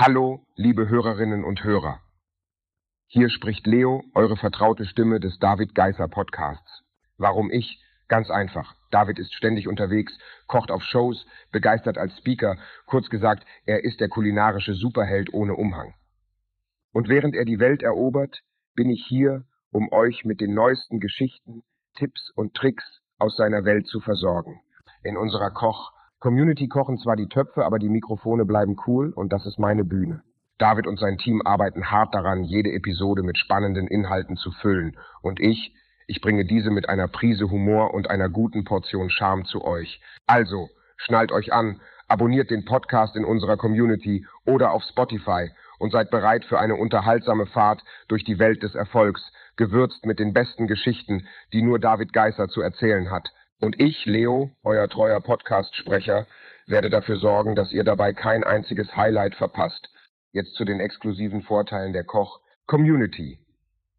Hallo, liebe Hörerinnen und Hörer. Hier spricht Leo, eure vertraute Stimme des David Geiser Podcasts. Warum ich? Ganz einfach. David ist ständig unterwegs, kocht auf Shows, begeistert als Speaker. Kurz gesagt, er ist der kulinarische Superheld ohne Umhang. Und während er die Welt erobert, bin ich hier, um euch mit den neuesten Geschichten, Tipps und Tricks aus seiner Welt zu versorgen. In unserer Koch- Community kochen zwar die Töpfe, aber die Mikrofone bleiben cool und das ist meine Bühne. David und sein Team arbeiten hart daran, jede Episode mit spannenden Inhalten zu füllen. Und ich, ich bringe diese mit einer Prise Humor und einer guten Portion Charme zu euch. Also, schnallt euch an, abonniert den Podcast in unserer Community oder auf Spotify und seid bereit für eine unterhaltsame Fahrt durch die Welt des Erfolgs, gewürzt mit den besten Geschichten, die nur David Geisser zu erzählen hat. Und ich, Leo, euer treuer Podcast-Sprecher, werde dafür sorgen, dass ihr dabei kein einziges Highlight verpasst. Jetzt zu den exklusiven Vorteilen der Koch Community.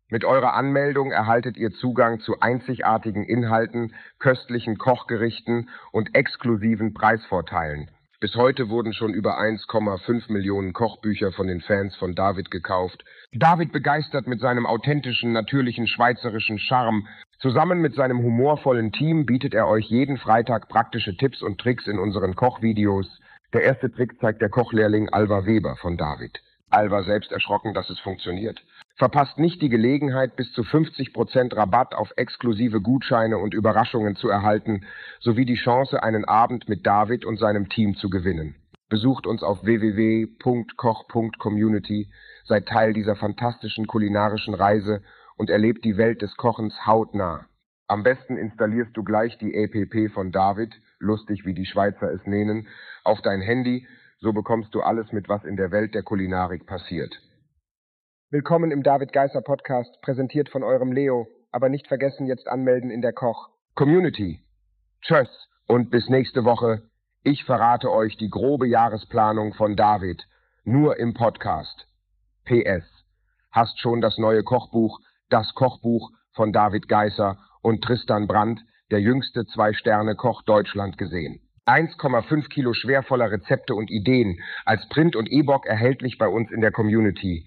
Mit eurer Anmeldung erhaltet ihr Zugang zu einzigartigen Inhalten, köstlichen Kochgerichten und exklusiven Preisvorteilen. Bis heute wurden schon über 1,5 Millionen Kochbücher von den Fans von David gekauft. David begeistert mit seinem authentischen, natürlichen schweizerischen Charme Zusammen mit seinem humorvollen Team bietet er euch jeden Freitag praktische Tipps und Tricks in unseren Kochvideos. Der erste Trick zeigt der Kochlehrling Alva Weber von David. Alva selbst erschrocken, dass es funktioniert. Verpasst nicht die Gelegenheit, bis zu 50% Rabatt auf exklusive Gutscheine und Überraschungen zu erhalten, sowie die Chance, einen Abend mit David und seinem Team zu gewinnen. Besucht uns auf www.koch.community, seid Teil dieser fantastischen kulinarischen Reise und erlebt die Welt des Kochens hautnah. Am besten installierst du gleich die APP von David, lustig wie die Schweizer es nennen, auf dein Handy, so bekommst du alles mit, was in der Welt der Kulinarik passiert. Willkommen im David Geißer Podcast, präsentiert von eurem Leo, aber nicht vergessen jetzt anmelden in der Koch Community. Tschüss und bis nächste Woche. Ich verrate euch die grobe Jahresplanung von David, nur im Podcast. PS. Hast schon das neue Kochbuch das Kochbuch von David Geisser und Tristan Brandt, der jüngste Zwei-Sterne-Koch Deutschland gesehen. 1,5 Kilo schwervoller Rezepte und Ideen als Print und E-Book erhältlich bei uns in der Community.